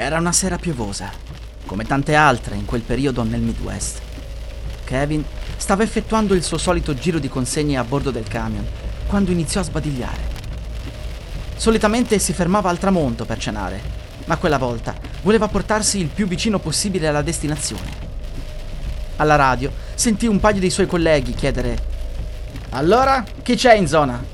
Era una sera piovosa, come tante altre in quel periodo nel Midwest. Kevin stava effettuando il suo solito giro di consegne a bordo del camion quando iniziò a sbadigliare. Solitamente si fermava al tramonto per cenare, ma quella volta voleva portarsi il più vicino possibile alla destinazione. Alla radio sentì un paio dei suoi colleghi chiedere Allora, chi c'è in zona?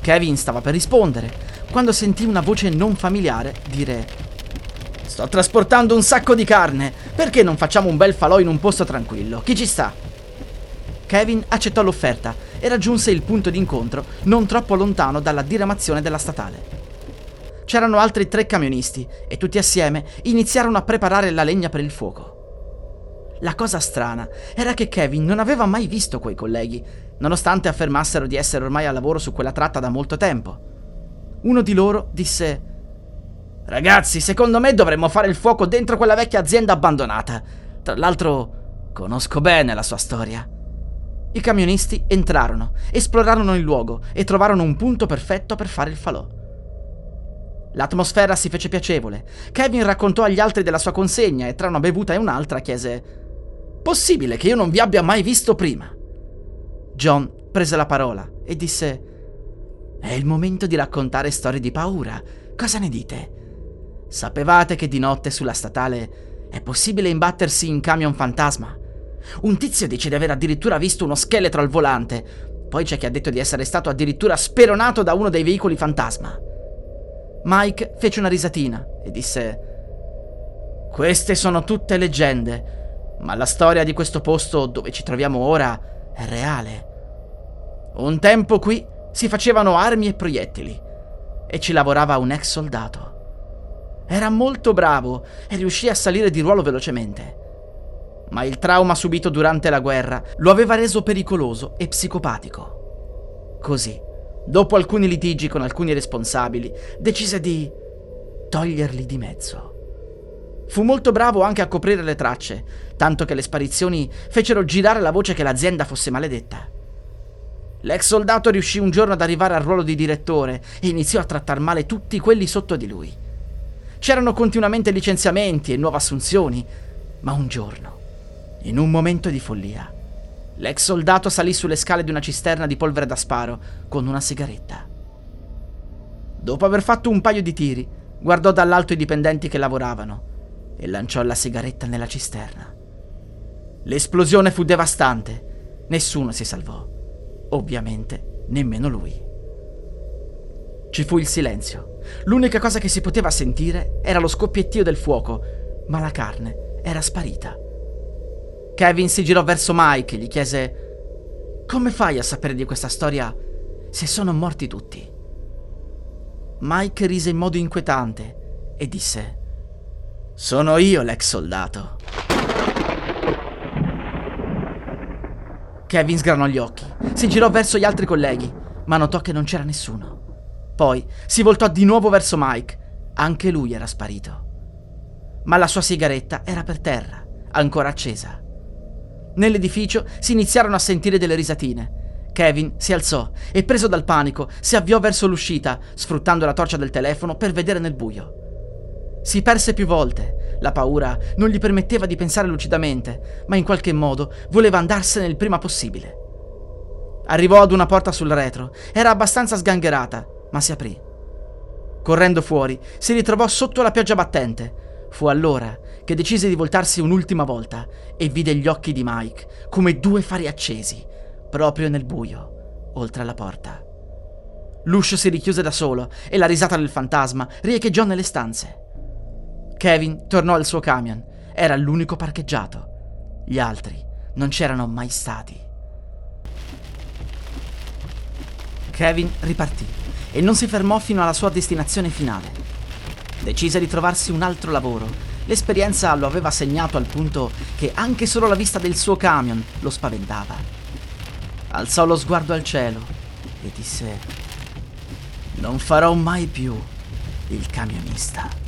Kevin stava per rispondere quando sentì una voce non familiare dire Sto trasportando un sacco di carne, perché non facciamo un bel falò in un posto tranquillo? Chi ci sta? Kevin accettò l'offerta e raggiunse il punto d'incontro non troppo lontano dalla diramazione della statale. C'erano altri tre camionisti e tutti assieme iniziarono a preparare la legna per il fuoco. La cosa strana era che Kevin non aveva mai visto quei colleghi, nonostante affermassero di essere ormai a lavoro su quella tratta da molto tempo. Uno di loro disse Ragazzi, secondo me dovremmo fare il fuoco dentro quella vecchia azienda abbandonata. Tra l'altro, conosco bene la sua storia. I camionisti entrarono, esplorarono il luogo e trovarono un punto perfetto per fare il falò. L'atmosfera si fece piacevole. Kevin raccontò agli altri della sua consegna e tra una bevuta e un'altra chiese: Possibile che io non vi abbia mai visto prima? John prese la parola e disse: È il momento di raccontare storie di paura. Cosa ne dite? Sapevate che di notte sulla statale è possibile imbattersi in camion fantasma? Un tizio dice di aver addirittura visto uno scheletro al volante. Poi c'è chi ha detto di essere stato addirittura speronato da uno dei veicoli fantasma. Mike fece una risatina e disse: Queste sono tutte leggende, ma la storia di questo posto dove ci troviamo ora è reale. Un tempo qui si facevano armi e proiettili e ci lavorava un ex soldato. Era molto bravo e riuscì a salire di ruolo velocemente ma il trauma subito durante la guerra lo aveva reso pericoloso e psicopatico. Così, dopo alcuni litigi con alcuni responsabili, decise di toglierli di mezzo. Fu molto bravo anche a coprire le tracce, tanto che le sparizioni fecero girare la voce che l'azienda fosse maledetta. L'ex soldato riuscì un giorno ad arrivare al ruolo di direttore e iniziò a trattar male tutti quelli sotto di lui. C'erano continuamente licenziamenti e nuove assunzioni, ma un giorno in un momento di follia, l'ex soldato salì sulle scale di una cisterna di polvere da sparo con una sigaretta. Dopo aver fatto un paio di tiri, guardò dall'alto i dipendenti che lavoravano e lanciò la sigaretta nella cisterna. L'esplosione fu devastante. Nessuno si salvò. Ovviamente nemmeno lui. Ci fu il silenzio. L'unica cosa che si poteva sentire era lo scoppiettio del fuoco, ma la carne era sparita. Kevin si girò verso Mike e gli chiese Come fai a sapere di questa storia se sono morti tutti? Mike rise in modo inquietante e disse Sono io l'ex soldato. Kevin sgranò gli occhi, si girò verso gli altri colleghi, ma notò che non c'era nessuno. Poi si voltò di nuovo verso Mike. Anche lui era sparito. Ma la sua sigaretta era per terra, ancora accesa. Nell'edificio si iniziarono a sentire delle risatine. Kevin si alzò e, preso dal panico, si avviò verso l'uscita, sfruttando la torcia del telefono per vedere nel buio. Si perse più volte. La paura non gli permetteva di pensare lucidamente, ma in qualche modo voleva andarsene il prima possibile. Arrivò ad una porta sul retro. Era abbastanza sgangherata, ma si aprì. Correndo fuori, si ritrovò sotto la pioggia battente. Fu allora che decise di voltarsi un'ultima volta e vide gli occhi di Mike come due fari accesi, proprio nel buio, oltre alla porta. L'uscio si richiuse da solo e la risata del fantasma riecheggiò nelle stanze. Kevin tornò al suo camion. Era l'unico parcheggiato. Gli altri non c'erano mai stati. Kevin ripartì e non si fermò fino alla sua destinazione finale. Decise di trovarsi un altro lavoro. L'esperienza lo aveva segnato al punto che anche solo la vista del suo camion lo spaventava. Alzò lo sguardo al cielo e disse: Non farò mai più il camionista.